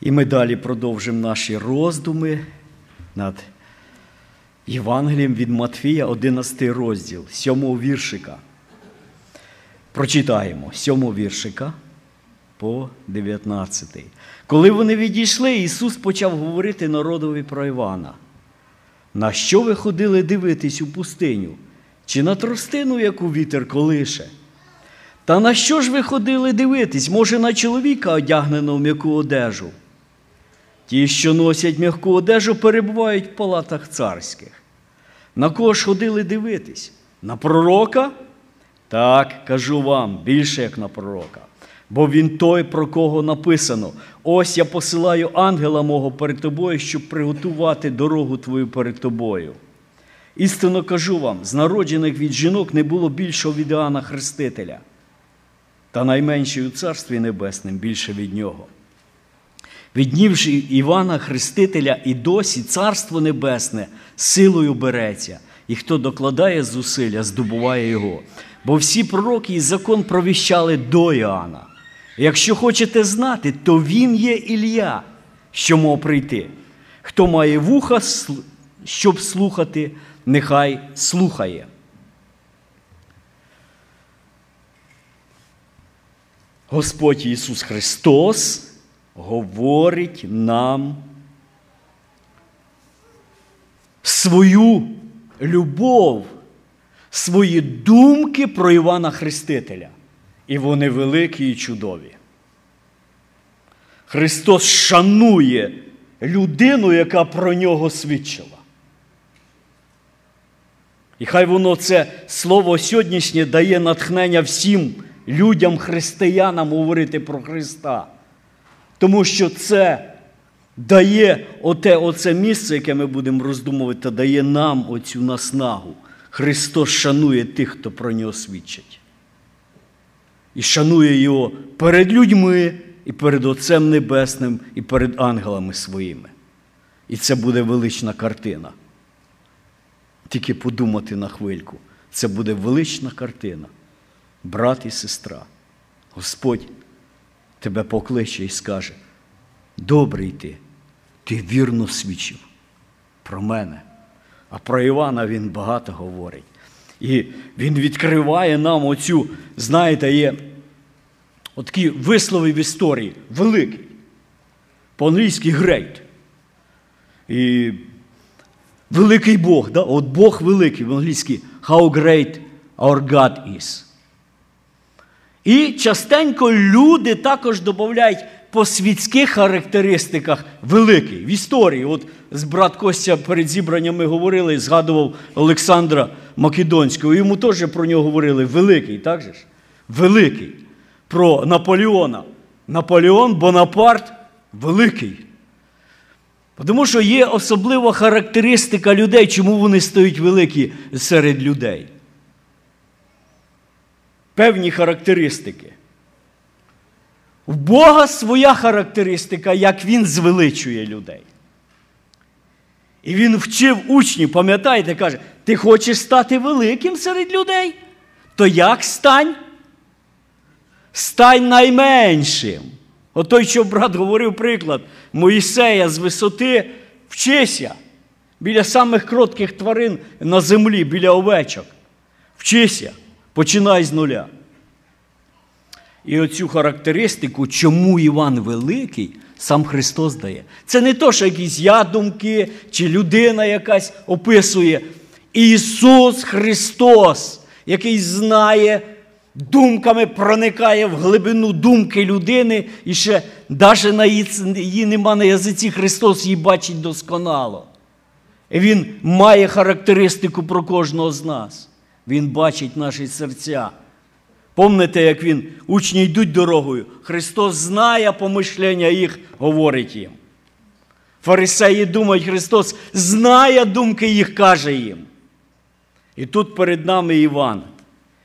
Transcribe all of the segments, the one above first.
І ми далі продовжимо наші роздуми над Євангелієм від Матфія, 11 розділ, 7 віршика. Прочитаємо 7 віршика по 19. Коли вони відійшли, Ісус почав говорити народові про Івана. На що ви ходили дивитись у пустиню? Чи на тростину, яку вітер колише? Та на що ж ви ходили дивитись? Може, на чоловіка, одягненого м'яку одежу? Ті, що носять м'яку одежу, перебувають в палатах царських. На кого ж ходили дивитись? На пророка? Так, кажу вам, більше як на пророка. Бо він той, про кого написано: ось я посилаю ангела мого перед тобою, щоб приготувати дорогу твою перед тобою. Істинно кажу вам: з народжених від жінок не було більшого від Іоанна Хрестителя, та найменший у Царстві Небесним більше від нього. Від днів Івана Хрестителя і досі Царство Небесне силою береться, і хто докладає зусилля, здобуває його. Бо всі пророки і закон провіщали до Іоанна. Якщо хочете знати, то він є Ілля, що мав прийти. Хто має вуха, щоб слухати, нехай слухає. Господь Ісус Христос говорить нам свою любов, свої думки про Івана Хрестителя. І вони великі і чудові. Христос шанує людину, яка про нього свідчила. І хай воно це слово сьогоднішнє дає натхнення всім людям, християнам говорити про Христа. Тому що це дає оте, оце місце, яке ми будемо роздумувати, та дає нам оцю наснагу. Христос шанує тих, хто про нього свідчить. І шанує його перед людьми, і перед Отцем Небесним, і перед ангелами своїми. І це буде велична картина. Тільки подумати на хвильку. Це буде велична картина. Брат і сестра. Господь тебе покличе і скаже: добрий ти, ти вірно свідчив про мене. А про Івана він багато говорить. І він відкриває нам оцю, знаєте, є такі вислови в історії великий. По-англійськи great. І великий Бог. Да? От Бог великий в англійській How great our God is. І частенько люди також додають по світських характеристиках великий в історії. От з брат Костя перед зібранням ми говорили, згадував Олександра Македонського. Йому теж про нього говорили великий, так же ж? Великий. Про Наполеона. Наполеон Бонапарт великий. Тому що є особлива характеристика людей, чому вони стають великі серед людей. Певні характеристики. В Бога своя характеристика, як Він звеличує людей. І він вчив учнів, пам'ятаєте, каже, ти хочеш стати великим серед людей? То як стань? Стань найменшим. От той, що брат говорив приклад, Моїсея з висоти вчися біля самих кротких тварин на землі, біля овечок. Вчися, починай з нуля. І оцю характеристику, чому Іван Великий, сам Христос дає. Це не то, що якісь ядумки чи людина якась описує. Ісус Христос, який знає, думками проникає в глибину думки людини, і ще навіть на її нема на язиці, Христос її бачить досконало. І Він має характеристику про кожного з нас. Він бачить наші серця. Помните, як він, учні йдуть дорогою, Христос знає помишлення їх, говорить їм. Фарисеї думають, Христос знає думки їх, каже їм. І тут перед нами Іван.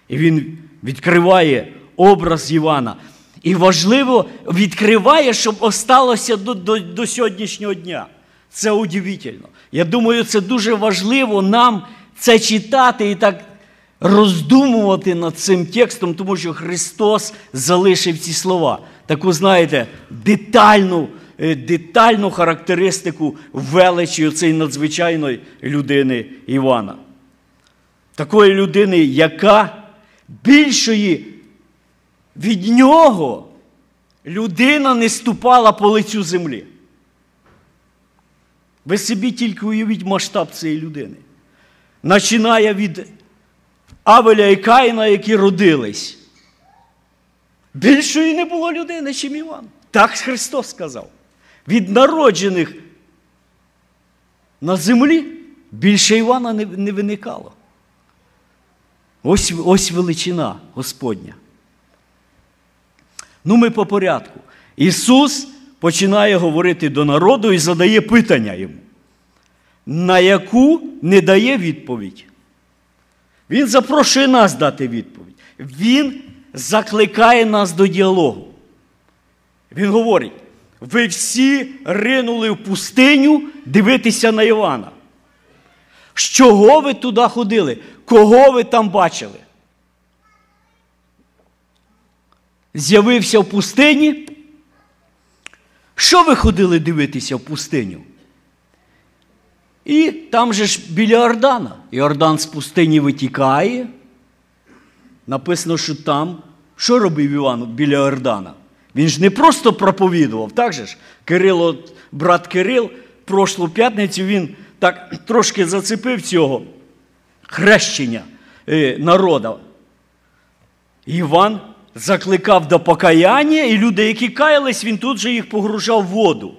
І він відкриває образ Івана. І важливо, відкриває, щоб осталося до, до, до сьогоднішнього дня. Це удивительно. Я думаю, це дуже важливо нам це читати і так роздумувати над цим текстом, тому що Христос залишив ці слова. Таку, знаєте, детальну е, детальну характеристику величі цієї надзвичайної людини Івана. Такої людини, яка більшої від нього людина не ступала по лицю землі. Ви собі тільки уявіть масштаб цієї людини. Починає від Авеля і Каїна, які родились. Більшої не було людини, чим Іван. Так Христос сказав. Від народжених на землі більше Івана не, не виникало. Ось, ось величина Господня. Ну, ми по порядку. Ісус починає говорити до народу і задає питання йому, на яку не дає відповідь. Він запрошує нас дати відповідь. Він закликає нас до діалогу. Він говорить: ви всі ринули в пустиню дивитися на Івана. З чого ви туди ходили? Кого ви там бачили? З'явився в пустині. Що ви ходили дивитися в пустиню? І там же ж біля Йордана. Йордан з пустині витікає. Написано, що там. Що робив Іван біля Йордана? Він ж не просто проповідував, так же ж? Кирило, брат Кирил, прошлу п'ятницю він так трошки зацепив цього хрещення е, народа. Іван закликав до покаяння, і люди, які каялись, він тут же їх погружав в воду.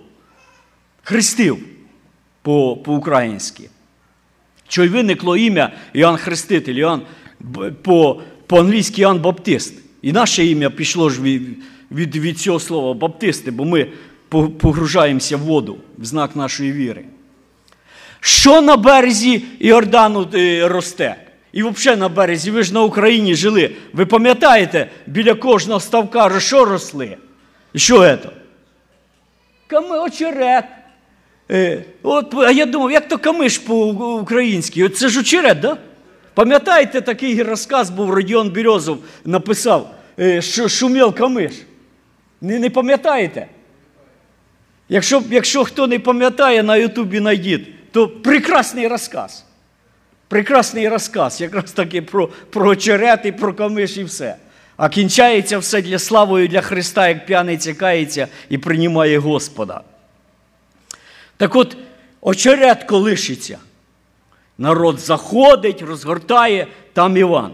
Хрестив по-українськи. Що й виникло ім'я Іоанн Хреститель, Іоанн, по, по-англійськи Іоанн Баптист. І наше ім'я пішло ж від, від, від цього слова Баптисти, бо ми погружаємося в воду в знак нашої віри. Що на березі Іордану е, росте? І взагалі на березі, ви ж на Україні жили. Ви пам'ятаєте, біля кожного ставка що росли? І що це? Очерет. Е, от, А я думав, як то камиш по-українськи? Це ж очерет, да? Пам'ятаєте, такий розказ був Родіон Бірьозов написав, е, що шумів камиш? Не, не пам'ятаєте? Якщо якщо хто не пам'ятає, на Ютубі знайдіть, то прекрасний розказ. Прекрасний розказ, якраз таки про про очерет і про камиш і все. А кінчається все для славою для Христа, як п'яниця кається і приймає Господа. Так от, очерет колишиться. Народ заходить, розгортає, там Іван.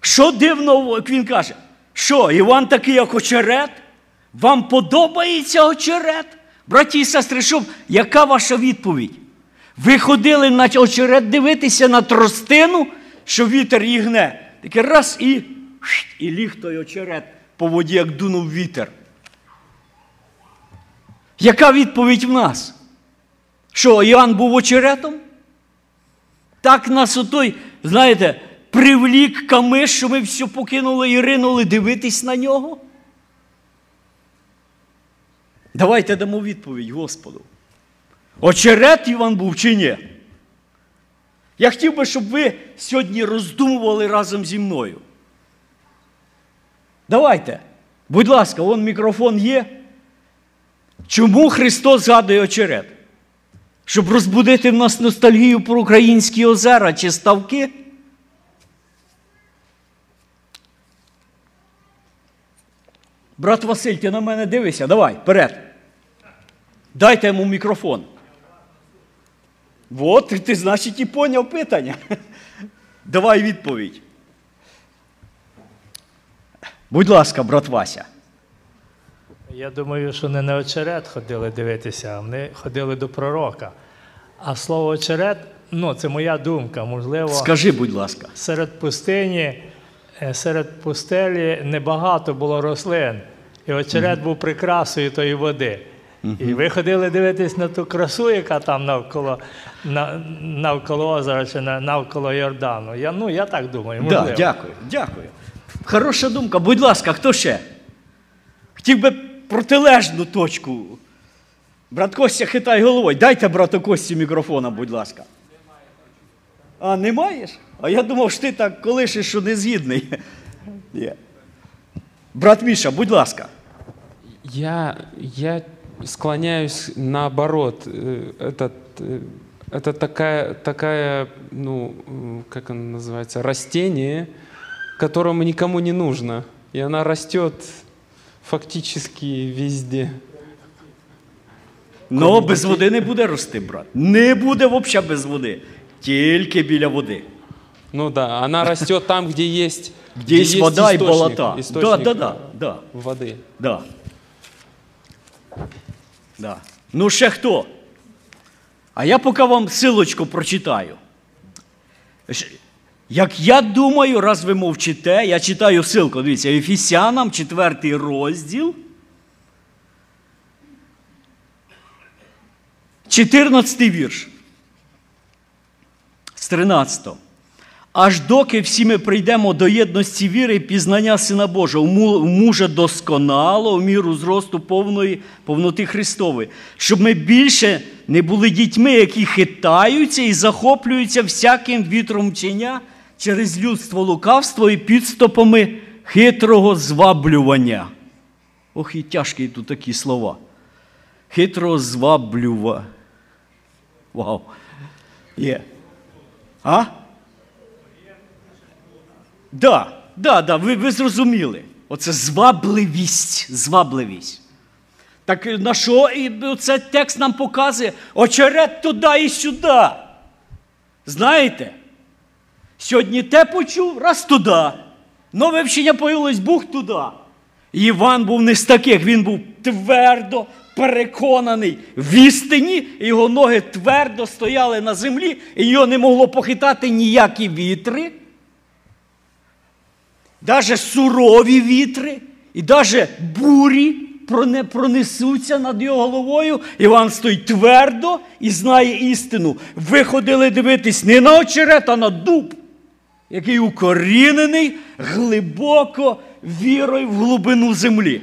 Що дивно, як він каже, що Іван такий, як очерет? Вам подобається очерет? Браті і сестри, що, яка ваша відповідь? Ви ходили на очерет дивитися на тростину, що вітер її гне. Таке раз і і ліг той очерет по воді, як дунув вітер. Яка відповідь в нас? Що Іоанн був очеретом? Так нас отой, знаєте, привлік камиш, що ми все покинули і ринули дивитись на нього? Давайте дамо відповідь Господу. Очерет Іван був чи ні? Я хотів би, щоб ви сьогодні роздумували разом зі мною. Давайте, будь ласка, вон мікрофон є. Чому Христос згадує очерет? Щоб розбудити в нас ностальгію про українські озера чи ставки? Брат Василь, ти на мене дивися, давай, вперед. Дайте йому мікрофон. От, ти, значить, і поняв питання. Давай відповідь. Будь ласка, брат Вася. Я думаю, що не на очерет ходили дивитися, а вони ходили до пророка. А слово очерет, ну, це моя думка, можливо. Скажи, будь ласка. Серед пустині, е, серед пустелі небагато було рослин. І очерет угу. був прикрасою тої води. Угу. І ви ходили дивитись на ту красу, яка там навколо навколо озера чи навколо Йордану. Я, Ну, я так думаю. можливо. Да, Дякую, дякую. Хороша думка. Будь ласка, хто ще? Хотів би протилежну точку. Брат Костя хитай головою. Дайте брату Кості мікрофона, будь ласка. А, не маєш? А я думав, що ти так колишиш, що не згідний. Є. Брат Міша, будь ласка. Я я склоняюсь наоборот. Э, Этот, э, это такая, такая, ну, м, как оно называется, растение, которому никому не нужно. И она растет фактически везде. Ну, без води не буде рости, брат. Не буде взагалі без води. Тільки біля води. Ну да, она растет там, где есть, Де є вода источник- болота. Да, да, да, да, воды. да. Да. Ну, ще хто? А я поки вам силочку прочитаю. Як я думаю, раз ви мовчите, я читаю силку. Дивіться, Ефесянам, 4 розділ. 14 вірш. З 13. Аж доки всі ми прийдемо до єдності віри і пізнання Сина Божого, мужа досконало, в міру зросту повної повноти Христової, щоб ми більше не були дітьми, які хитаються і захоплюються всяким вітром вчення через людство лукавство і підступами хитрого зваблювання. Ох, і тяжкі тут такі слова. Хитрого зваблюва. Вау. Є. А? Да, да, да, ви, ви зрозуміли. Оце звабливість, звабливість. Так на що і цей текст нам показує? Очерет туди і сюди. Знаєте? Сьогодні те почув, раз туди. Нове вчення появилось Бог туди. Іван був не з таких, він був твердо переконаний в істині, його ноги твердо стояли на землі, і його не могло похитати ніякі вітри даже сурові вітри і даже бурі проне- пронесуться над його головою. Іван стоїть твердо і знає істину. Ви ходили дивитись не на очерет, а на дуб, який укорінений глибоко вірою в глибину землі.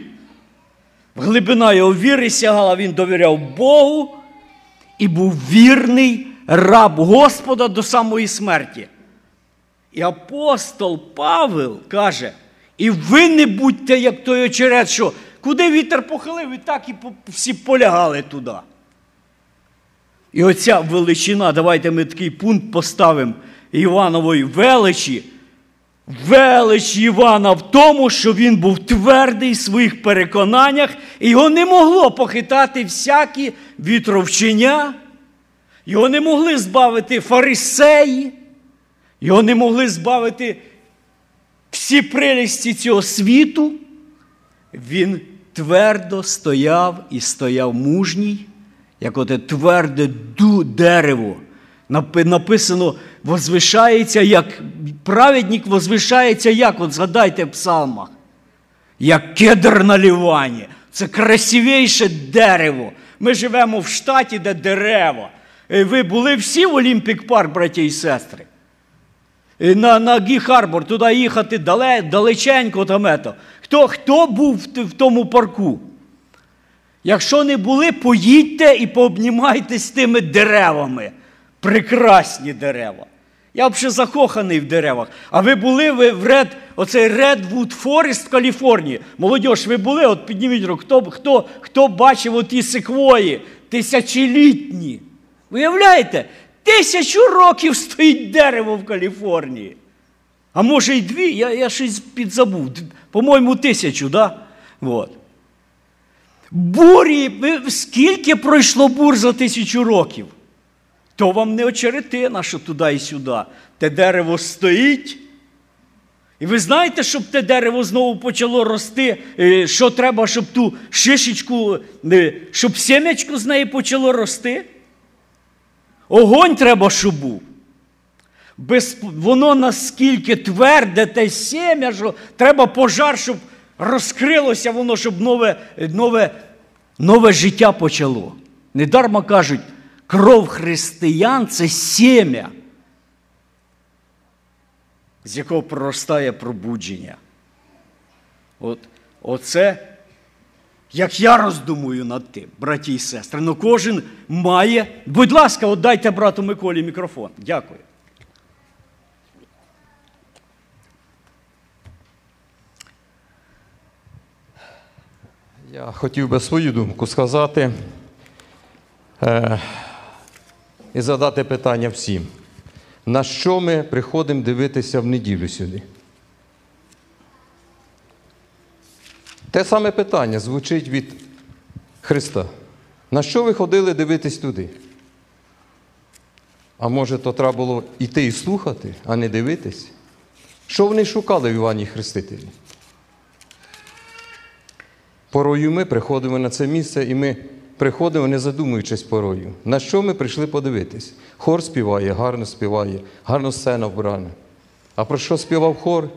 Глибина його віри сягала, він довіряв Богу і був вірний раб Господа до самої смерті. І апостол Павел каже: і ви не будьте, як той очерет, що куди вітер похилив, і так і всі полягали туди. І оця величина, давайте ми такий пункт поставимо Іванової величі. Велич Івана в тому, що він був твердий в своїх переконаннях, і його не могло похитати всякі вітровчення, його не могли збавити фарисеї. Його не могли збавити всі прелісті цього світу. Він твердо стояв і стояв мужній, як оте тверде дерево. Написано, возвишається, як праведник возвишається, як, от згадайте в псалмах, як кедр на Лівані. Це красивіше дерево. Ми живемо в штаті, де дерева. Е, Ви були всі в Olympic Park, браті і сестри? І на, на Gig Harbor, туди їхати дале, далеченько там ето. Хто, хто був в, в тому парку? Якщо не були, поїдьте і пообнімайтесь з тими деревами. Прекрасні дерева. Я взагалі закоханий в деревах. А ви були ви в Red, оцей Redwood Forest в Каліфорнії? Молодіж, ви були? От підніміть руку. Хто, хто, хто бачив оті секвої тисячолітні? Виявляєте? Тисячу років стоїть дерево в Каліфорнії. А може й дві, я, я щось підзабув. По-моєму, тисячу, да? Вот. Бурі, скільки пройшло бур за тисячу років? То вам не очеретина, що туди і сюди. Те дерево стоїть. І ви знаєте, щоб те дерево знову почало рости, е, що треба, щоб ту шишечку, е, щоб сімечко з неї почало рости? Огонь треба, щоб був. Без, воно наскільки тверде те сім'я, що треба пожар, щоб розкрилося воно, щоб нове, нове, нове життя почало. Недарма кажуть, кров християн це сім'я, з якого проростає пробудження. От, оце, як я роздумую над тим, браті і сестри, ну кожен має. Будь ласка, от дайте брату Миколі мікрофон. Дякую. Я хотів би свою думку сказати е, і задати питання всім. На що ми приходимо дивитися в неділю сюди? Те саме питання звучить від Христа. На що ви ходили дивитись туди? А може, то треба було йти і слухати, а не дивитись? Що вони шукали в Івані Хрестителі? Порою ми приходимо на це місце, і ми приходимо, не задумуючись порою. На що ми прийшли подивитись? Хор співає, гарно співає, гарно сцена вбрана. А про що співав хор?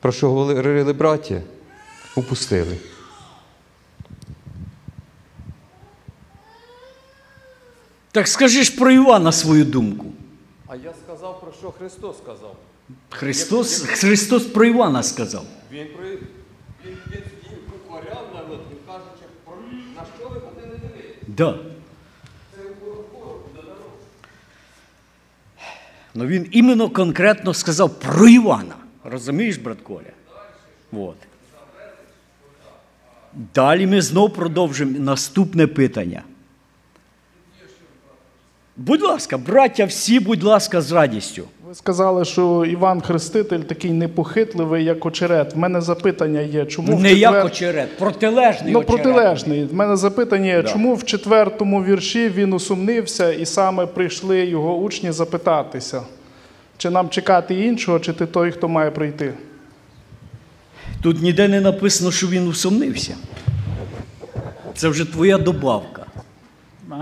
Про що говорили браття? Упустили. Так скажи ж про Івана свою думку. А я сказав, про що Христос сказав. Христос, Христос про Івана сказав. Він при він, він, він укоряв народ, він кажучи, про на що ви ходили дивитися? Да. Ну він іменно конкретно сказав про Івана. Розумієш, брат Коля? От. Далі ми знов продовжимо наступне питання. Будь ласка, браття, всі, будь ласка, з радістю. Ви сказали, що Іван Хреститель такий непохитливий, як очерет. В мене запитання є, чому в Не як очерет, протилежний Ну, очерет. протилежний. В мене запитання є, Да. чому в четвертому вірші він усумнився і саме прийшли його учні запитатися, чи нам чекати іншого, чи ти той, хто має прийти? Тут ніде не написано, що він усомнився. Це вже твоя добавка.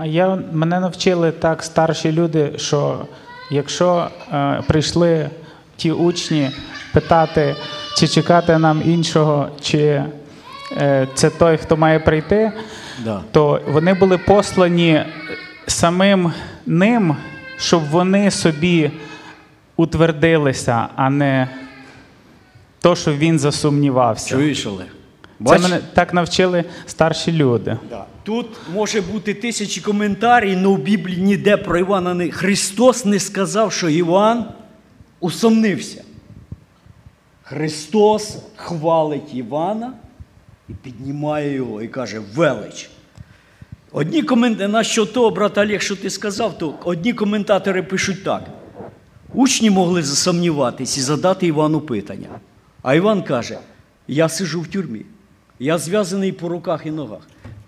Я, мене навчили так старші люди, що якщо е, прийшли ті учні питати, чи чекати нам іншого, чи е, це той, хто має прийти, Да. то вони були послані самим ним, щоб вони собі утвердилися, а не то, що він засумнівався. Чуєш, Олег? Це мене так навчили старші люди. Да. Тут може бути тисячі коментарів, але в Біблії ніде про Івана не. Христос не сказав, що Іван усомнився. Христос хвалить Івана і піднімає його і каже велич. Одні коментарі, на що того, брат Олег, що ти сказав, то одні коментатори пишуть так. Учні могли засумніватись і задати Івану питання. А Іван каже: Я сижу в тюрмі, я зв'язаний по руках і ногах.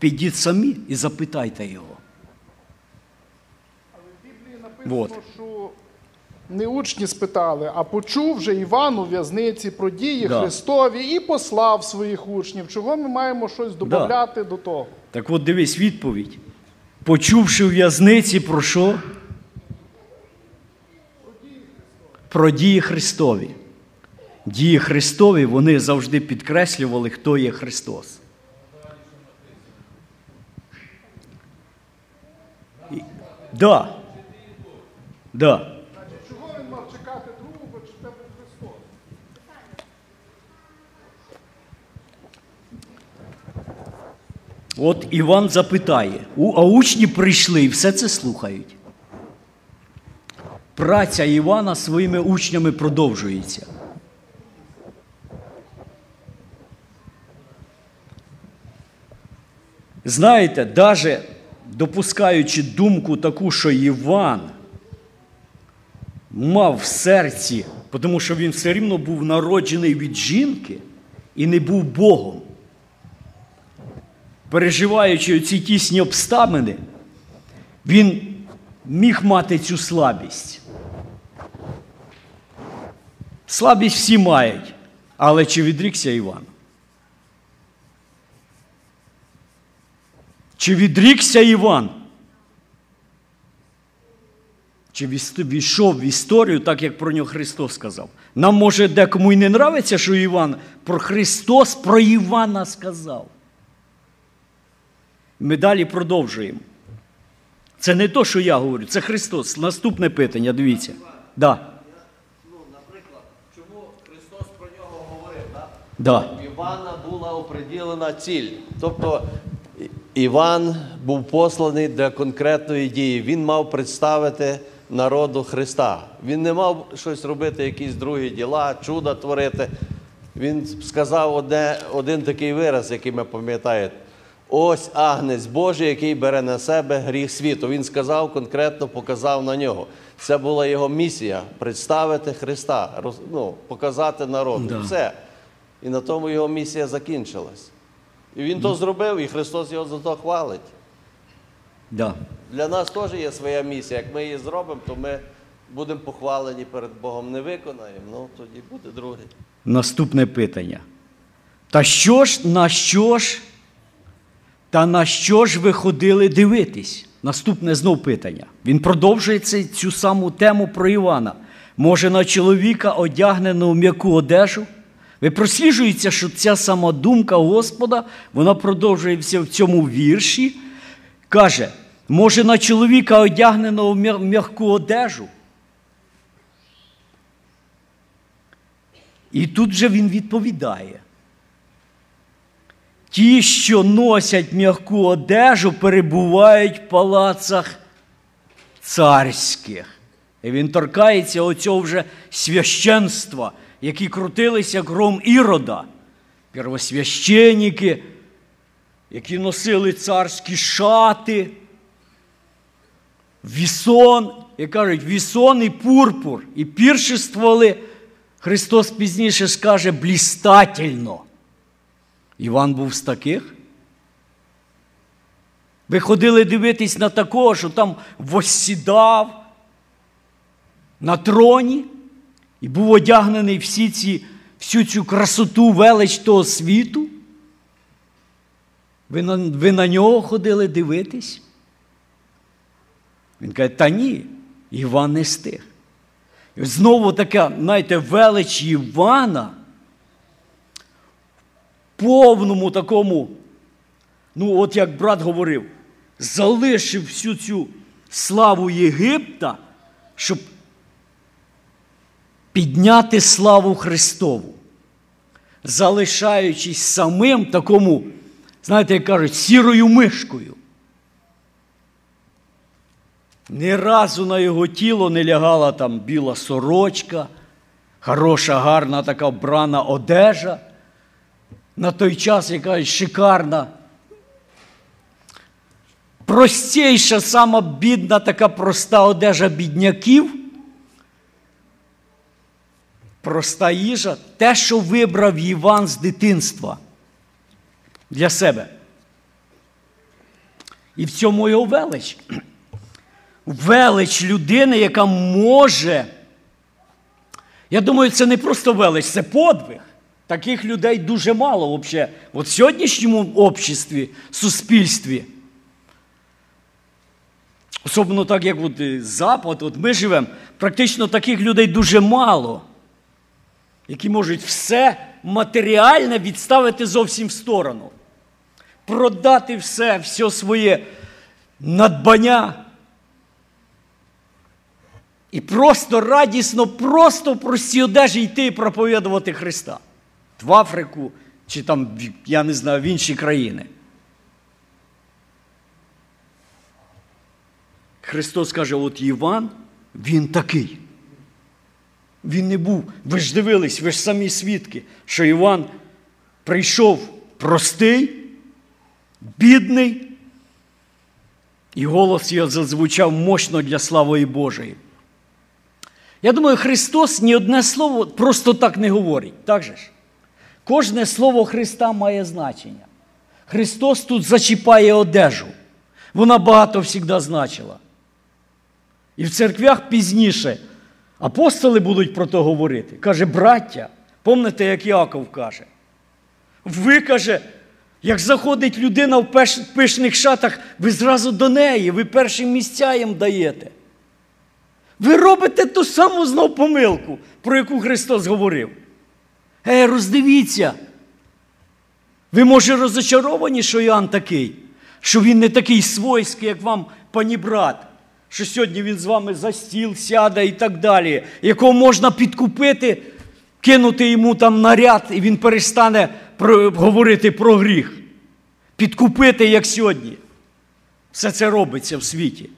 Підіть самі і запитайте його. Але в Біблії Вот. що не учні спитали, а почув вже Іван у в'язниці про дії Да. Христові і послав своїх учнів. Чого ми маємо щось додати до того? Так от дивись відповідь. Почувши в в'язниці про що? Про дії Христові. Дії Христові вони завжди підкреслювали, хто є Христос. Да. Да. Чого він мав чекати другого, чи це був Христос? От Іван запитає, У- а учні прийшли і все це слухають. Праця Івана своїми учнями продовжується. Знаєте, навіть допускаючи думку таку, що Іван мав в серці, тому що він все рівно був народжений від жінки і не був Богом переживаючи ці тісні обставини, він міг мати цю слабість. Слабість всі мають, але чи відрікся Іван? Чи відрікся Іван? Чи війшов в історію, так як про нього Христос сказав? Нам може декому і не нравиться, що Іван про Христос про Івана сказав. Ми далі продовжуємо. Це не то, що я говорю, це Христос. Наступне питання, дивіться. Да. Ну, наприклад, чому Христос про нього говорив? Да? Да. Івана була оприділена ціль. Тобто Іван був посланий для конкретної дії. Він мав представити народу Христа. Він не мав щось робити, якісь другі діла, чуда творити. Він сказав одне, один такий вираз, який ми пам'ятаєте. ось агнець Божий, який бере на себе гріх світу. Він сказав, конкретно показав на нього. Це була його місія представити Христа, роз- ну, показати народу. Да. Все. І на тому його місія закінчилась. І він то зробив, і Христос його за то хвалить. Да. Для нас теж є своя місія. Як ми її зробимо, то ми будемо похвалені перед Богом. Не виконаємо, ну тоді буде друге. Наступне питання. Та що ж, на що ж, та на що ж ви ходили дивитись? Наступне знов питання. Він продовжує цю саму тему про Івана. Може, на чоловіка одягненого в м'яку одежу? Ви просліджуєте, що ця сама думка Господа, вона продовжується в цьому вірші. Каже, може, на чоловіка одягненого в м'я- м'яку одежу? І тут же він відповідає. Ті, що носять м'яку одежу, перебувають в палацах царських. І він торкається оцього вже священства, які крутилися гром Ірода. Первосвященники, які носили царські шати, вісон, як кажуть, вісон і пурпур, і піршествували, Христос пізніше скаже, блістательно. Іван був з таких. Ви ходили дивитись на такого, що там воссідав на троні і був одягнений всі ці, всю цю красоту, велич того світу. Ви на, ви на нього ходили дивитись? Він каже, та ні, Іван не з. І знову така, знаєте, велич Івана в повному такому, ну, от як брат говорив, залишив всю цю славу Єгипта, щоб підняти славу Христову, залишаючись самим такому, знаєте, як кажуть, сірою мишкою. Ні разу на його тіло не лягала там біла сорочка, хороша, гарна така вбрана одежа. На той час якась шикарна, простіша, сама бідна, така проста одежа бідняків. Проста їжа, те, що вибрав Іван з дитинства для себе. І в цьому його велич велич людини, яка може. Я думаю, це не просто велич, це подвиг. Таких людей дуже мало взагалі. От в сьогоднішньому обществі, суспільстві. Особливо так, як от е, Запад, от ми живемо, практично таких людей дуже мало, які можуть все матеріальне відставити зовсім в сторону. Продати все, все своє надбання. І просто радісно, просто в простій одежі йти і проповідувати Христа в Африку чи там, я не знаю, в інші країни. Христос каже, от Іван, він такий. Він не був. Ви ж дивились, ви ж самі свідки, що Іван прийшов простий, бідний, і голос його зазвучав мощно для слави Божої. Я думаю, Христос ні одне слово просто так не говорить. Так же ж? Кожне слово Христа має значення. Христос тут зачіпає одежу. Вона багато завжди значила. І в церквях пізніше апостоли будуть про то говорити. Каже, браття, помните, як Яков каже. Ви каже, як заходить людина в пишних шатах, ви зразу до неї, ви перші місця їм даєте. Ви робите ту саму знов помилку, про яку Христос говорив. Ей, роздивіться. Ви, може, розочаровані, що Іоанн такий, що він не такий свойський, як вам, пані брат, що сьогодні він з вами за стіл сяде і так далі, якого можна підкупити, кинути йому там наряд, і він перестане про, говорити про гріх. Підкупити, як сьогодні. Все це робиться в світі.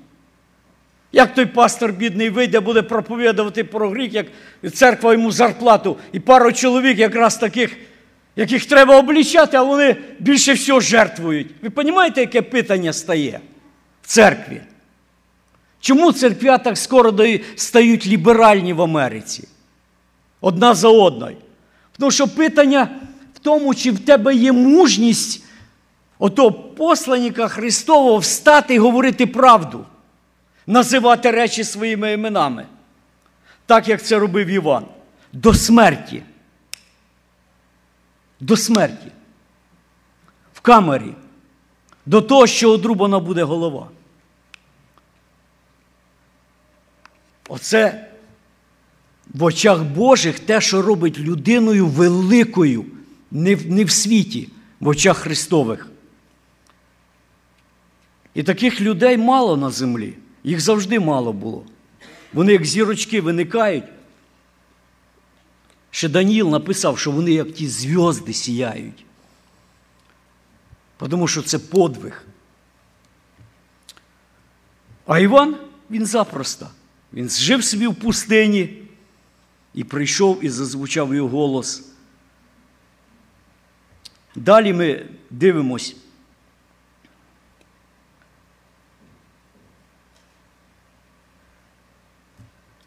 Як той пастор бідний вийде, буде проповідувати про гріх, як церква йому зарплату, і пару чоловік якраз таких яких треба облічати, а вони більше всього жертвують. Ви розумієте, яке питання стає в церкві? Чому церквя так скоро стають ліберальні в Америці? Одна за одною. Тому що питання в тому, чи в тебе є мужність ото посланника Христового встати і говорити правду, називати речі своїми іменами, так як це робив Іван, до смерті. До смерті. В камері. До того, що одрубана буде голова. Оце в очах Божих те, що робить людиною великою, не в, не в світі, в очах Христових. І таких людей мало на землі. Їх завжди мало було. Вони, як зірочки, виникають. Ще Даніїл написав, що вони, як ті зв'язки, сіяють. Тому що це подвиг. А Іван, він запросто. Він жив собі в пустині і прийшов і зазвучав його голос. Далі ми дивимось.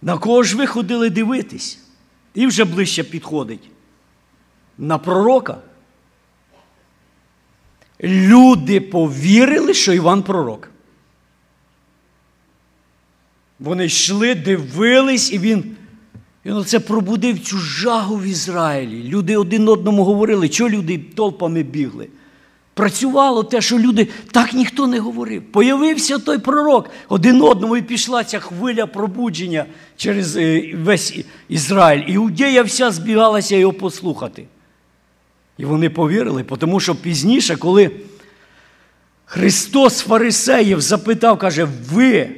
На кого ж ви ходили дивитись? І вже ближче підходить. На пророка. Люди повірили, що Іван пророк. Вони йшли, дивились, і він, він оце пробудив цю жагу в Ізраїлі. Люди один одному говорили, що люди толпами бігли. Працювало те, що люди так ніхто не говорив. Появився той пророк, один одному і пішла ця хвиля пробудження через е, весь Ізраїль. Іудея вся збігалася його послухати. І вони повірили, тому що пізніше, коли Христос фарисеїв запитав, каже, ви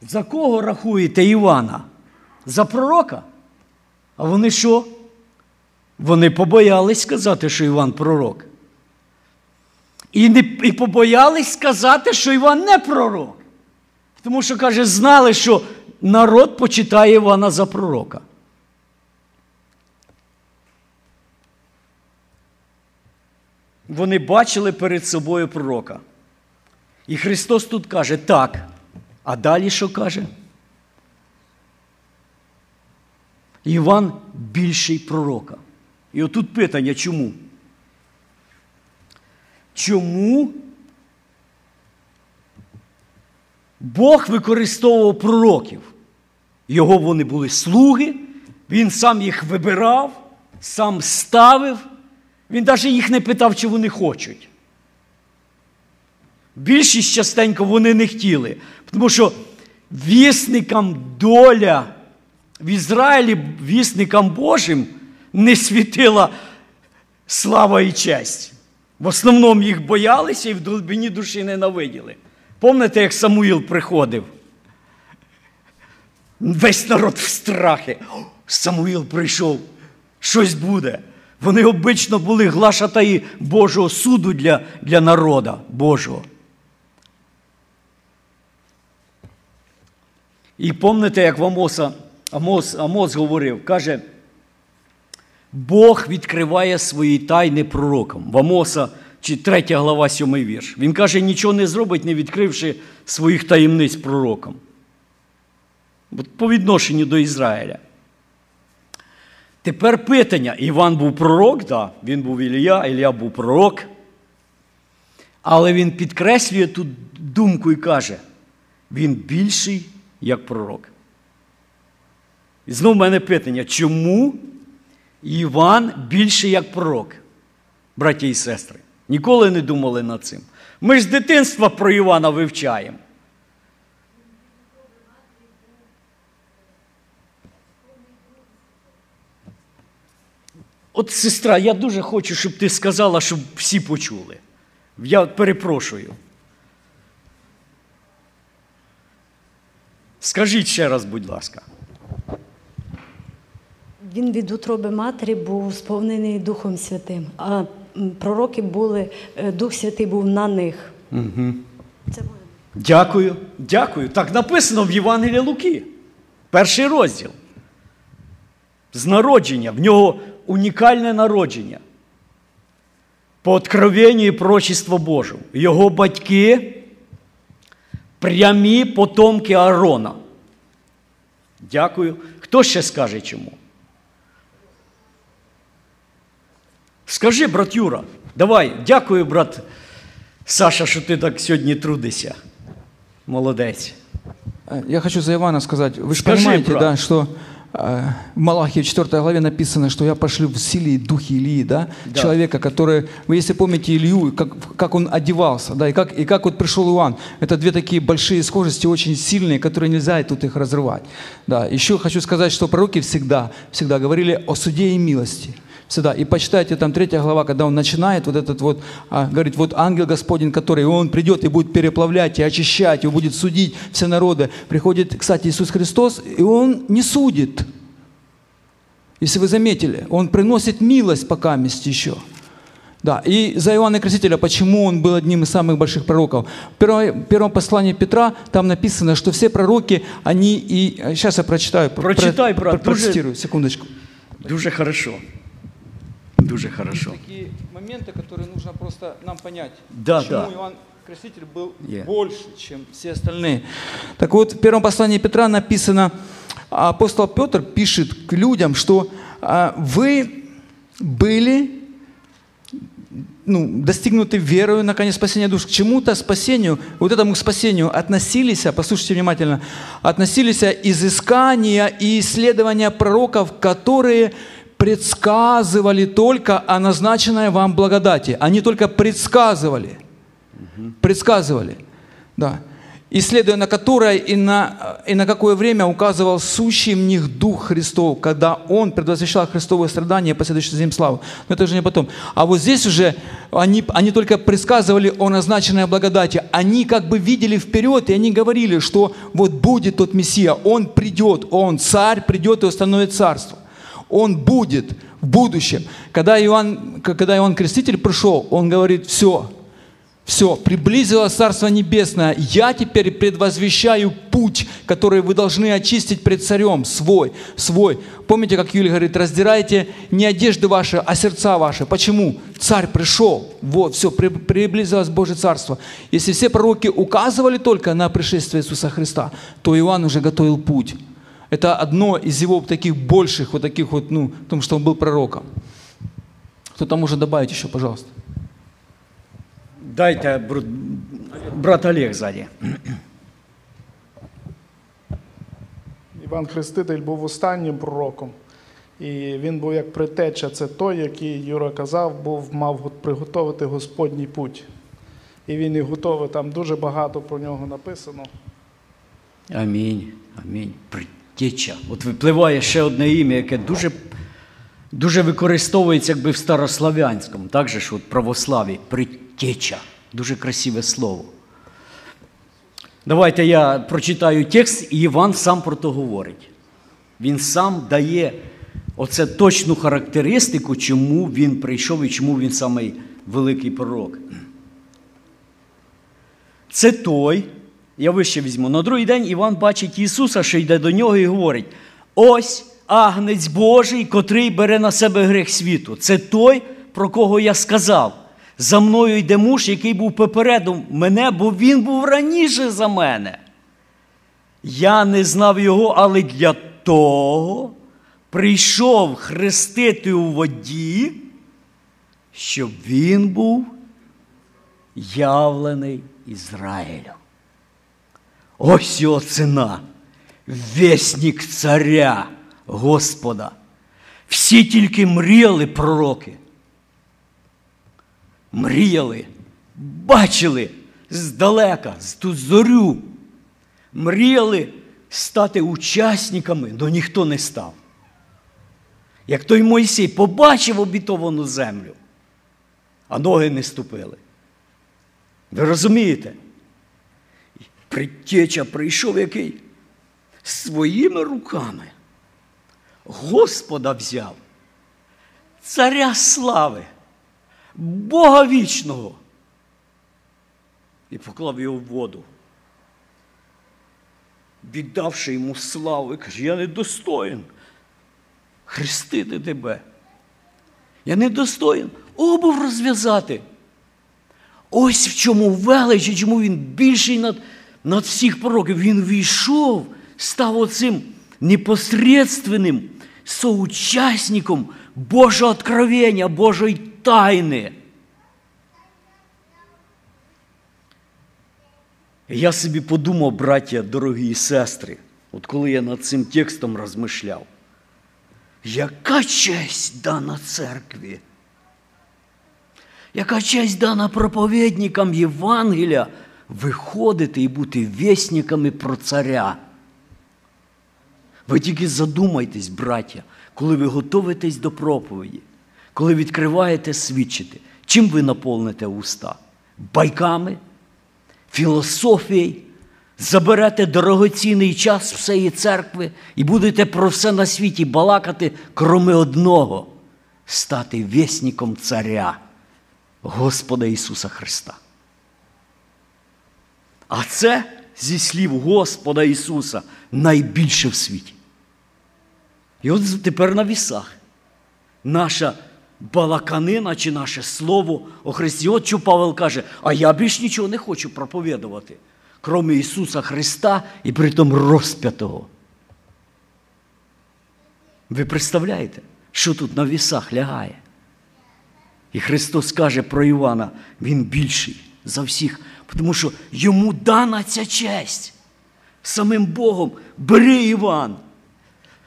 за кого рахуєте Івана? За пророка? А вони що? Вони побоялись сказати, що Іван пророк. І, не, і побоялись сказати, що Іван не пророк. Тому що, каже, знали, що народ почитає Івана за пророка. Вони бачили перед собою пророка. І Христос тут каже, так. А далі що каже? Іван більший пророка. І отут питання, чому? Чому Бог використовував пророків? Його вони були слуги, він сам їх вибирав, сам ставив, він навіть їх не питав, чи вони хочуть. Більшість частенько вони не хотіли, тому що вісникам доля в Ізраїлі, вісникам Божим, не світила слава і честь. В основному їх боялися і в глибині душі ненавиділи. Пам'ятаєте, як Самуїл приходив? Весь народ в страхи. Самуїл прийшов, щось буде. Вони обично були глашатаї Божого суду для, для народа Божого. І пам'ятаєте, як Амоса, Амос, Амос говорив, каже, Бог відкриває свої тайни пророкам. В Амоса, чи 3 глава, 7 вірш. Він каже, нічого не зробить, не відкривши своїх таємниць пророкам. По відношенню до Ізраїля. Тепер питання. Іван був пророк, да, він був Ілія, Ілія був пророк. Але він підкреслює тут думку і каже, він більший як пророк. І знову в мене питання, чому Іван більший як пророк, браті і сестри? Ніколи не думали над цим. Ми ж з дитинства про Івана вивчаємо. От, сестра, я дуже хочу, щоб ти сказала, щоб всі почули. Я перепрошую. Скажіть ще раз, будь ласка. Він від утроби матері був сповнений Духом Святим, а пророки були, е, Дух Святий був на них. Це буде. Дякую, дякую. Так написано в Євангелії Луки. Перший розділ. З народження. В нього унікальне народження по откровенню і прочество Божому. Його батьки прямі потомки Аарона. Дякую. Хто ще скаже чому? Скажи, брат Юра, давай, дякую, брат Саша, що ти так сьогодні трудишся. Молодець. Э, Я хочу за Ивана сказать. Вы же Скажи, понимаете, брат. да, что э, в Малахии в 4 главе написано, что я пошлю в силе и духе Илии, да? Да. Человека, который, вы если помните Илью, как, как он одевался, да, и как, и как вот пришел Иоанн. Это две такие большие схожести, очень сильные, которые нельзя тут их разрывать. Да. Еще хочу сказать, что пророки всегда, всегда говорили о суде и милости. Всегда. И почитайте там третья глава, когда он начинает вот этот вот, а, говорит, вот ангел Господень, который, он придет и будет переплавлять и очищать, и будет судить все народы. Приходит, кстати, Иисус Христос, и он не судит. Если вы заметили, он приносит милость пока месть еще. Да, и за Иоанна Крестителя, почему он был одним из самых больших пророков. В первом, первом послании Петра там написано, что все пророки, они и... Сейчас я прочитаю. про- Прочитай, про- брат, про- дуже- Процитирую, секундочку. Дуже хорошо. Дуже хорошо. Такие моменты, которые нужно просто нам понять. Да, почему да. Иоанн Креститель был Yeah. больше, чем все остальные. Так вот, в первом послании Петра написано, апостол Петр пишет к людям, что а, вы были ну, достигнуты верою, наконец, спасения душ. К чему-то спасению, вот этому спасению относились, послушайте внимательно, относились изыскания и исследования пророков, которые предсказывали только о назначенной вам благодати. Они только предсказывали. Предсказывали. Да. Исследуя на которое и на, и на какое время указывал сущий в них Дух Христов, когда Он предвозвещал Христовые страдания и последующую за ним славу. Но это уже не потом. А вот здесь уже они, они только предсказывали о назначенной благодати. Они как бы видели вперед, и они говорили, что вот будет тот Мессия, Он придет, Он царь придет и установит царство. Он будет в будущем. Когда Иоанн, когда Иоанн Креститель пришел, он говорит, все, все, приблизилось Царство Небесное. Я теперь предвозвещаю путь, который вы должны очистить пред царем, свой, свой. Помните, как Юлия говорит, раздирайте не одежды ваши, а сердца ваши. Почему? Царь пришел. Вот, все, при- приблизилось Божье Царство. Если все пророки указывали только на пришествие Иисуса Христа, то Иоанн уже готовил путь. Это одно из его таких больших, вот таких вот, ну, в том, что он был пророком. Кто-то может добавить еще, пожалуйста. Дайте брат, брат Олег ззаді. Іван Хреститель був останнім пророком. І він був як притеча, це той, який Юра казав, був, мав го- приготовити Господній путь. І він і готовий, там дуже багато про нього написано. Амінь. Амінь. Притеча. От випливає ще одне ім'я, яке дуже, дуже використовується якби в старослав'янському, так же ж от православі. Притеча. Дуже красиве слово. Давайте я прочитаю текст, і Іван сам про то говорить. Він сам дає оце точну характеристику, чому він прийшов і чому він самий великий пророк. Це той, я вище візьму. На другий день Іван бачить Ісуса, що йде до нього і говорить: ось агнець Божий, котрий бере на себе гріх світу. Це той, про кого я сказав. За мною йде муж, який був попереду мене, бо він був раніше за мене. Я не знав його, але для того прийшов хрестити у воді, щоб він був явлений Ізраїлю. Ось його ціна, вісник царя Господа. Всі тільки мріяли пророки. Мріяли, бачили здалека, з ту зорю. Мріяли стати учасниками, але ніхто не став. Як той Мойсей побачив обітовану землю, а ноги не ступили. Ви розумієте? Предтеча прийшов який? Своїми руками. Господа взяв, царя слави, Бога вічного. І поклав його в воду, віддавши йому славу, і каже, я не достоїн хрестити тебе. Я не достоїн обув розв'язати. Ось в чому велич, чому він більший над, над всіх пророків. Він війшов, став оцим непосредственним соучасником Божого откровення, Божої тайни. Я собі подумав, браття, дорогі і сестри, от коли я над цим текстом розмишляв, яка честь дана церкві? Яка честь дана проповідникам Євангелія виходити і бути вісниками про царя? Ви тільки задумайтесь, браття, коли ви готуєтесь до проповіді, коли відкриваєте свідчити, чим ви наповните уста? Байками, філософією, заберете дорогоцінний час всієї церкви і будете про все на світі балакати, кроме одного стати вісником царя. Господа Ісуса Христа. А це зі слів Господа Ісуса найбільше в світі. І от тепер на вісах. Наша балаканина чи наше слово о Христі. От що Павел каже, а я більш нічого не хочу проповідувати, крім Ісуса Христа і притом розп'ятого. Ви представляєте, що тут на вісах лягає? І Христос каже про Івана, він більший за всіх, тому що йому дана ця честь. Самим Богом бери Іван.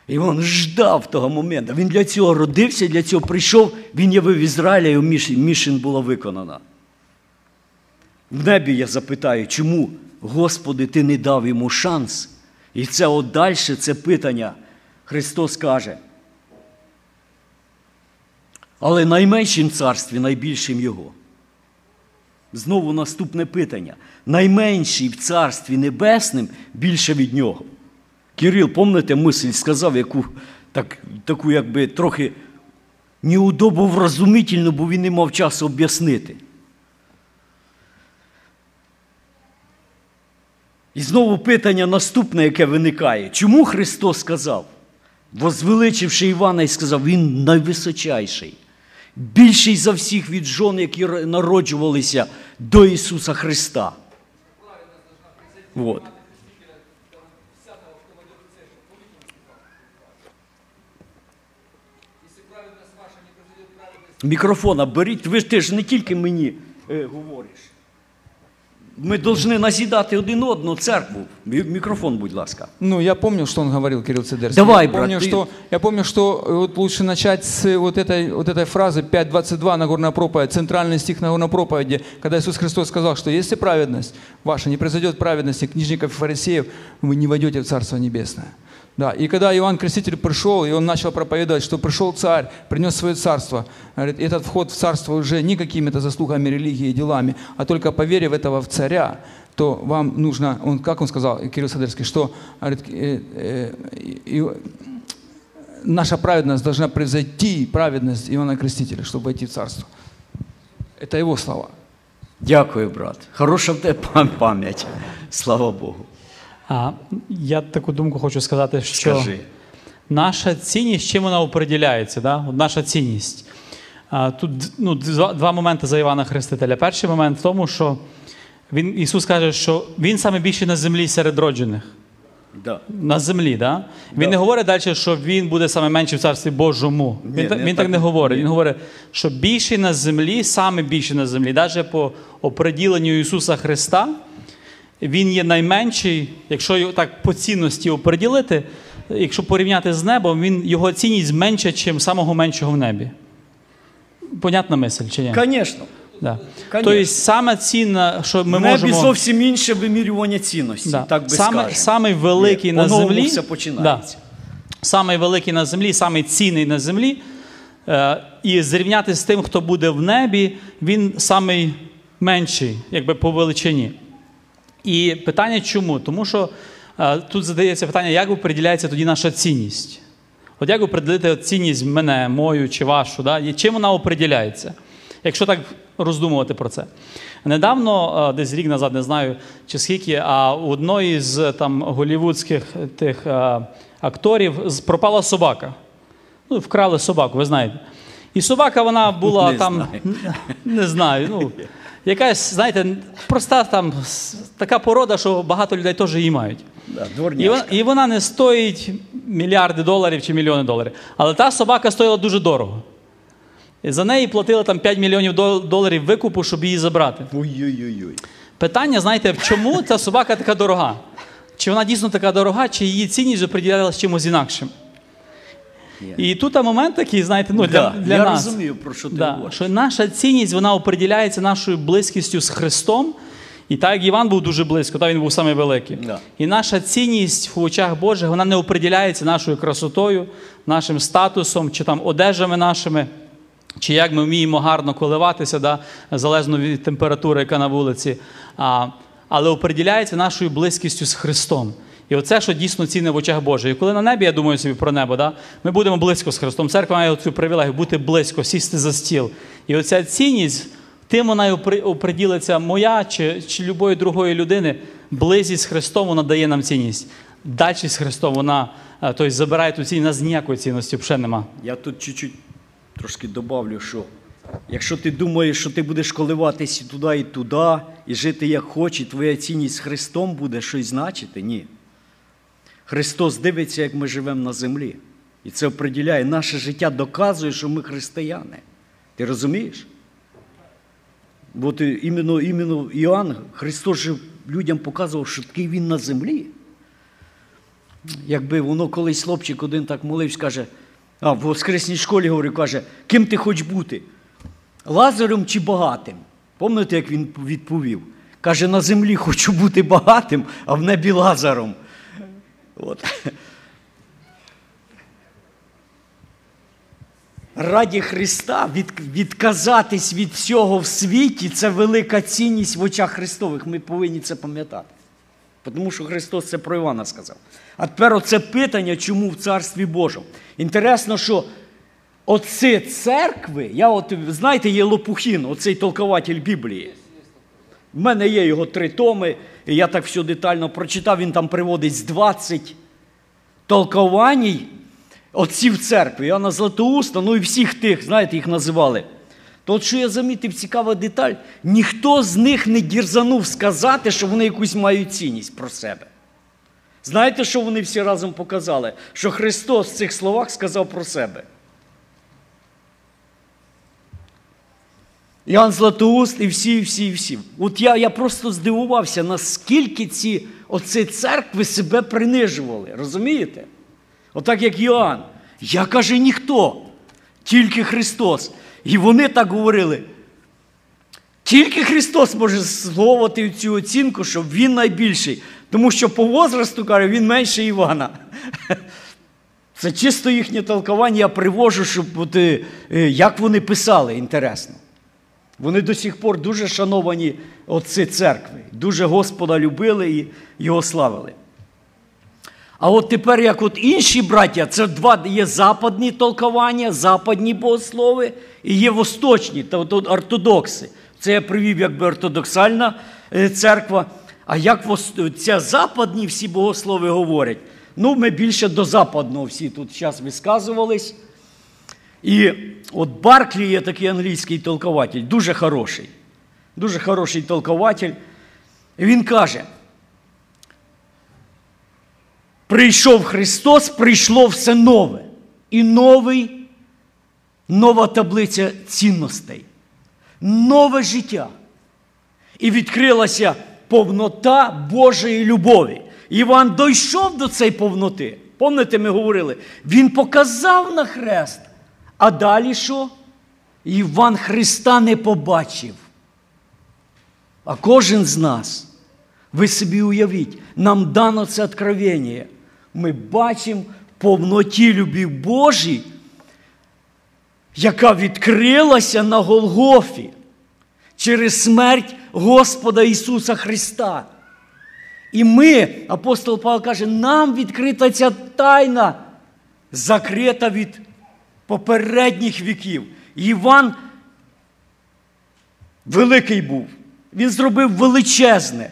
Іван ждав того моменту. Він для цього родився, для цього прийшов, він явив Ізраїля, і мішень була виконана. В небі я запитаю, чому, Господи, ти не дав йому шанс? І це от далі, це питання. Христос каже. Але найменшим царстві найбільшим його. Знову наступне питання. Найменший в царстві небесним більше від нього. Кирил, помните, мисль сказав, яку так, таку, якби трохи неудобу вразумительну, бо він не мав часу об'яснити. І знову питання наступне, яке виникає. Чому Христос сказав, возвеличивши Івана і сказав, Він найвисочайший, більший за всіх від жон, які народжувалися до Ісуса Христа. Вот. Мікрофона беріть, ви ж ти ж не тільки мені е, говориш. Ми повинні назідати один одного церкву. Мі- Мікрофон, будь ласка. Ну, я помню, что он говорил, Кирилл Цидерский. Давай, я брат, помню, ты- что, я помню, что э, вот лучше начать с вот этой, вот этой фразы 5.22 Нагорная проповедь, центральный стих Нагорной проповеди, когда Иисус Христос сказал, что если праведность ваша не произойдет праведности книжников и фарисеев, вы не войдете в Царство Небесное. Да, и когда Иоанн Креститель пришел, и он начал проповедовать, что пришел царь, принес свое царство, говорит, этот вход в царство уже не какими-то заслугами религии и делами, а только по в этого в царя, то вам нужно, он, как он сказал, Кирилл Садерский, что говорит, э, э, и- наша праведность должна превзойти праведность Иоанна Крестителя, чтобы войти в царство. Это его слова. Дякую, брат. Хороша в тебе пам- пам'ять. Слава Богу. А я таку думку хочу сказати, що Скажи. наша цінність, чим вона определяється? Да? Наша цінність. А, тут ну, два, два моменти за Івана Хрестителя. Перший момент в тому, що він, Ісус каже, що Він саме більший на землі серед роджених. Да. На землі, да? Він не говорить далі, що він буде саме менший в царстві Божому. Ні, він, так- не він так. так не говорить. Він говорить, що більший на землі, саме більший на землі, навіть по оприділенню Ісуса Христа, він є найменший, якщо його так по цінності оприділити, якщо порівняти з небом, він, його цінність менша, ніж самого меншого в небі. Понятна мисль чи ні? Звісно. Да. Тобто саме цінна, що ми В небі можемо. зовсім інше вимірювання цінності, Да. так би саме, скажемо. самий великий Є. на землі. все починається. Самий великий на землі, самий цінний на землі. Е, і зрівняти з тим, хто буде в небі, він самий менший, якби по величині. І питання чому? Тому що е, тут задається питання, як определяється тоді наша цінність? От як определити цінність мене, мою чи вашу? Да? І чим вона определяється? Якщо так роздумувати про це. Недавно, е, десь рік назад, не знаю чи скільки, а у одної з там голівудських тих е, акторів пропала собака. Ну, вкрали собаку, ви знаєте. І собака вона була Не там, не знаю, ну, якась, знаєте, проста там така порода, що багато людей теж її мають. Да, І вона, і вона не стоїть мільярди доларів чи мільйони доларів. Але та собака стоїла дуже дорого. І за неї платили там 5 мільйонів доларів викупу, щоб її забрати. Ой-ой-ой. Питання, знаєте, чому ця собака така дорога? Чи вона дійсно така дорога, чи її цінність оприділялася чимось інакшим? І тут момент такий, знаєте, ну, для, Да, для я нас. розумію, про що ти да, говориш. що наша цінність вона оприділяється нашою близькістю з Христом. І так як Іван був дуже близько, та він був самий великий. Да. І наша цінність в очах Божих вона не оприділяється нашою красотою, нашим статусом чи там одежами нашими. Чи як ми вміємо гарно коливатися, да, залежно від температури, яка на вулиці, а, але оприділяється нашою близькістю з Христом. І оце, що дійсно цінне в очах Божих. І коли на небі, я думаю собі про небо, да, ми будемо близько з Христом. Церква має цю привілегію бути близько, сісти за стіл. І оця цінність, тим вона оприділиться моя чи, чи любої другої людини. Близість з Христом вона дає нам цінність. Дальшість з Христом вона тобто, забирає ту цінність, нас ніякої цінності взагалі нема. Я тут чуть-чуть трошки добавлю, що якщо ти думаєш, що ти будеш коливатися і туди, і туди, і жити як хочеш, твоя цінність з Христом буде щось значити, ні. Христос дивиться, як ми живемо на землі. І це определяє. Наше життя доказує, що ми християни. Ти розумієш? Бо ти, іменно, іменно Іоанн, Христос же людям показував, що такий він на землі. Якби воно колись хлопчик один так молився, каже, а в воскресній школі говорю, каже, ким ти хочеш бути? Лазарем чи багатим? Пам'ятаєте, як він відповів? Каже, на землі хочу бути багатим, а в небі лазаром. От. Раді Христа від, відказатись від всього в світі це велика цінність в очах Христових. Ми повинні це пам'ятати. Тому що Христос це про Івана сказав. А тепер оце питання, чому в Царстві Божому. Інтересно, що оці церкви, я от, знаєте, є Лопухін, оцей толкователь Біблії. В мене є його три томи, і я так все детально прочитав, він там приводить з 20 толкувань отців церкви, Іоанна Златоуста, ну і всіх тих, знаєте, їх називали. То от що я замітив, цікава деталь, ніхто з них не дірзанув сказати, що вони якусь мають цінність про себе. Знаєте, що вони всі разом показали? Що Христос в цих словах сказав про себе. Іоанн Златоуст і всі, і всі, і всі. От я, я просто здивувався, наскільки ці оці церкви себе принижували. Розумієте? Отак як Йоанн. Я каже ніхто, тільки Христос. І вони так говорили. Тільки Христос може словати цю оцінку, що Він найбільший. Тому що по возрасту, каже, він менше Івана. Це чисто їхнє толкування, я привожу, щоб от, е, е, як вони писали, інтересно. Вони до сих пор дуже шановані отці церкви, дуже Господа любили і його славили. А от тепер, як от інші браття, це два є западні толкування, западні богослови і є восточні, та от ортодокси. Це я привів якби ортодоксальна е, церква. А як ця западні всі богослови говорять? Ну, ми більше до западного всі тут зараз висказувались. І от Барклі є такий англійський толкователь, дуже хороший. Дуже хороший толкователь. Він каже: прийшов Христос, прийшло все нове. І новий, нова таблиця цінностей, нове життя. І відкрилася повнота Божої любові. Іван дійшов до цієї повноти. Пам'ятаєте, ми говорили, він показав на хрест. А далі що? Іван Христа не побачив. А кожен з нас, ви собі уявіть, нам дано це откровення. Ми бачимо повноті любів Божій, яка відкрилася на Голгофі через смерть Господа Ісуса Христа. І ми, апостол Павло каже, нам відкрита ця тайна, закрита від попередніх віків. Іван великий був. Він зробив величезне.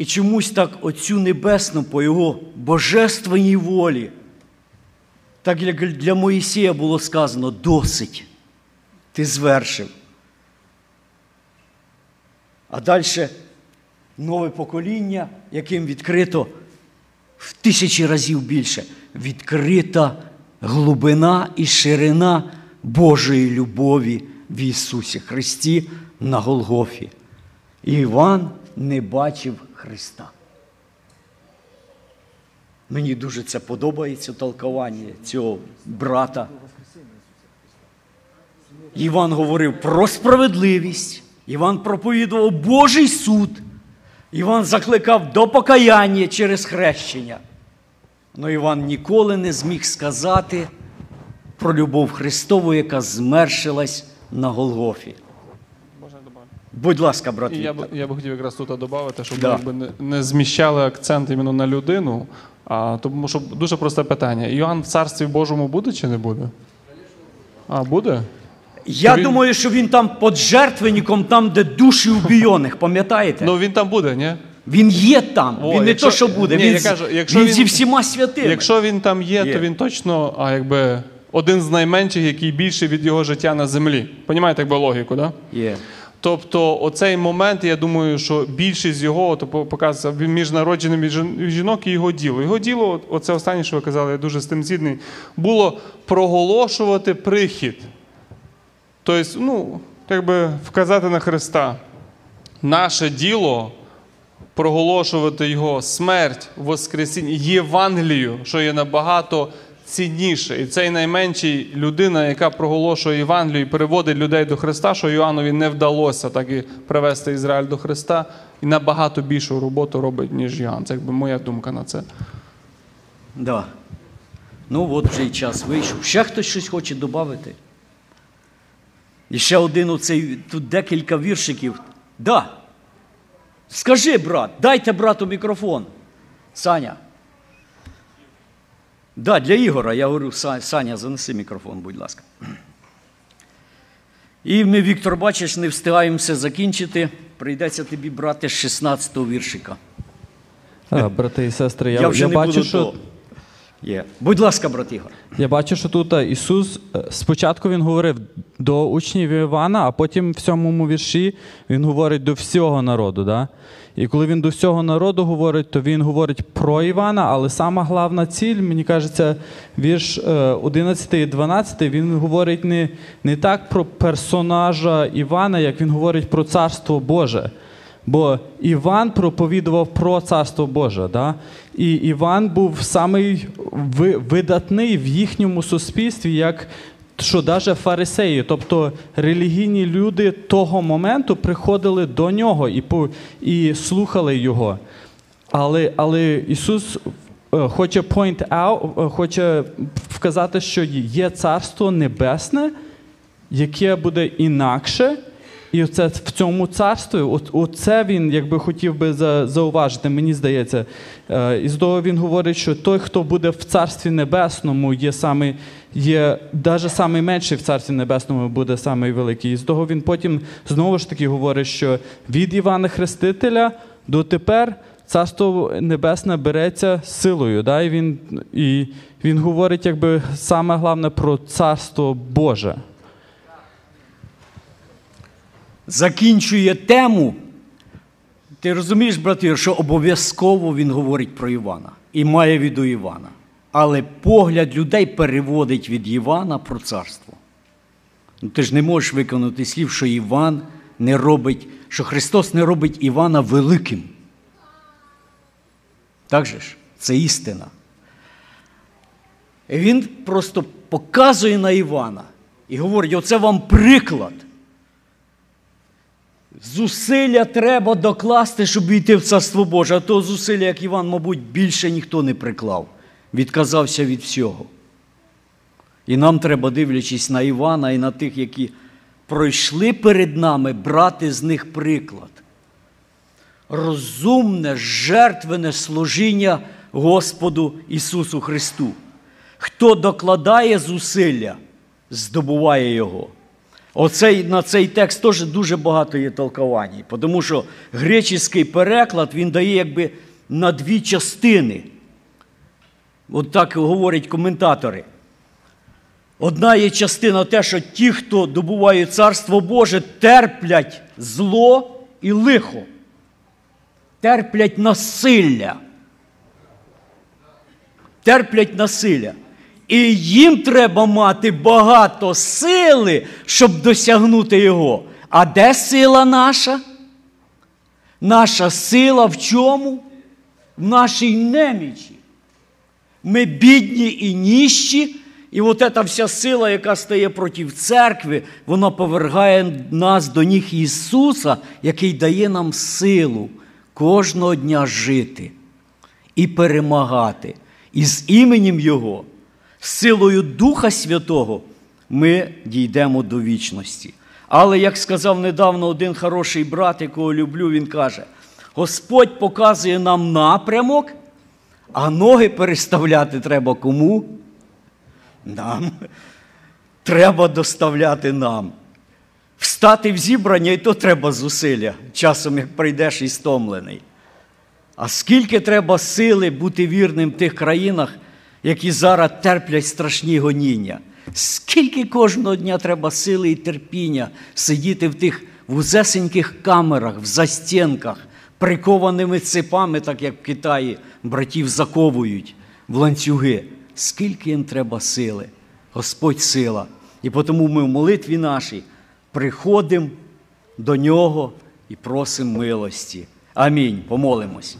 І чомусь так оцю небесну по його божественній волі Так як для Моїсія було сказано досить. Ти звершив. А далі нове покоління, яким відкрито в тисячі разів більше. Відкрита глибина і ширина Божої любові в Ісусі Христі на Голгофі. І Іван не бачив Христа. Мені дуже це подобається толкування цього брата. Іван говорив про справедливість. Іван проповідував Божий суд. Іван закликав до покаяння через хрещення. Але Іван ніколи не зміг сказати про любов Христову, яка змершилась на Голгофі. Будь ласка, брат І я б, я б хотів якраз тут додати, щоб Да. ми не, не зміщали акцент іменно на людину. А, тому що дуже просте питання. Іоанн в царстві Божому буде чи не буде? А, буде? Я він- думаю, що він там під жертвенником, там, де душі убійоних, пам'ятаєте? Ну він там буде, ні? Він є там. О, він не якщо- то, що буде, Ні, він, я кажу, якщо він він- зі всіма святими. Якщо він там є, Є. то він точно а, якби, один з найменших, який більший від його життя на землі. Понімаєте, якби логіку, так? Да? Є. Тобто, оцей момент, я думаю, що більшість його то по- показується між народженим жінок і його діло. Його діло, оце останнє, що ви казали, я дуже з тим згідний, було проголошувати прихід. Тобто, ну, якби вказати на Христа. Наше діло проголошувати Його смерть, Воскресіння, Євангелію, що є набагато цінніше. І цей найменший людина, яка проголошує Євангелію і переводить людей до Христа, що Іоаннові не вдалося так і привести Ізраїль до Христа, і набагато більшу роботу робить, ніж Іоанн. Це якби моя думка на це. Да. Ну, от вже й час вийшов. Ще хтось щось хоче додати? І ще один оцей, тут декілька віршиків. Да. Скажи, брат, дайте брату мікрофон. Саня. Да, для Ігора, я говорю, Саня, занеси мікрофон, будь ласка. І ми, Віктор, бачиш, не встигаємося закінчити. Прийдеться тобі брати з 16-го віршика. А, брати і сестри, я, Я вже я не бачу, буду що то. Є. Будь ласка, брат Ігор. Я бачу, що тут е, Ісус е, спочатку він говорив до учнів Івана, а потім в сьомому вірші він говорить до всього народу. Да? І коли він до всього народу говорить, то він говорить про Івана, але сама головна ціль, мені кажеться, вірш е, 11 і 12, він говорить не, не так про персонажа Івана, як він говорить про царство Боже. Бо Іван проповідував про царство Боже. Да? І Іван був самий видатний в їхньому суспільстві, як що навіть фарисеї, тобто релігійні люди того моменту приходили до нього і, і слухали його. Але, але Ісус е, хоче point out, е, хоче вказати, що є царство небесне, яке буде інакше. І оце в цьому царстві, оце він якби хотів би зауважити, мені здається. Е, і з того він говорить, що той, хто буде в царстві небесному, є саме, є навіть самий менший в царстві небесному буде самий великий. І з того він потім знову ж таки говорить, що від Івана Хрестителя до тепер царство небесне береться силою. Да? І, він, і він говорить, якби саме головне про царство Боже. Закінчує тему. Ти розумієш, брати, що обов'язково він говорить про Івана і має від у Івана. Але погляд людей переводить від Івана про царство. Ну, ти ж не можеш виконати слів, що Іван не робить, що Христос не робить Івана великим. Так же ж? Це істина. Він просто показує на Івана і говорить: оце вам приклад. Зусилля треба докласти, щоб війти в царство Боже. А то зусилля, як Іван, мабуть, більше ніхто не приклав. Відказався від всього. І нам треба, дивлячись на Івана і на тих, які пройшли перед нами, брати з них приклад. Розумне, жертвене служіння Господу Ісусу Христу. Хто докладає зусилля, здобуває Його. Оцей, на цей текст теж дуже багато є толкувань, тому що греческий переклад він дає якби на дві частини. От так говорять коментатори. Одна є частина те, що ті, хто добувають Царство Боже, терплять зло і лихо, терплять насилля. Терплять насилля. І їм треба мати багато сили, щоб досягнути його. А де сила наша? Наша сила в чому? В нашій немічі. Ми бідні і ніщі, і от ця вся сила, яка стає проти церкви, вона повергає нас до ніг Ісуса, який дає нам силу кожного дня жити і перемагати. І з іменем Його, силою Духа Святого, ми дійдемо до вічності. Але, як сказав недавно один хороший брат, якого люблю, він каже: Господь показує нам напрямок, а ноги переставляти треба кому? Нам. Треба доставляти нам. Встати в зібрання, і то треба зусилля, часом як прийдеш і стомлений. А скільки треба сили бути вірним в тих країнах, які зараз терплять страшні гоніння? Скільки кожного дня треба сили і терпіння сидіти в тих вузесеньких камерах, в застінках, прикованими цепами, так як в Китаї братів заковують в ланцюги. Скільки їм треба сили? Господь сила. І тому ми в молитві нашій приходимо до Нього і просимо милості. Амінь. Помолимось.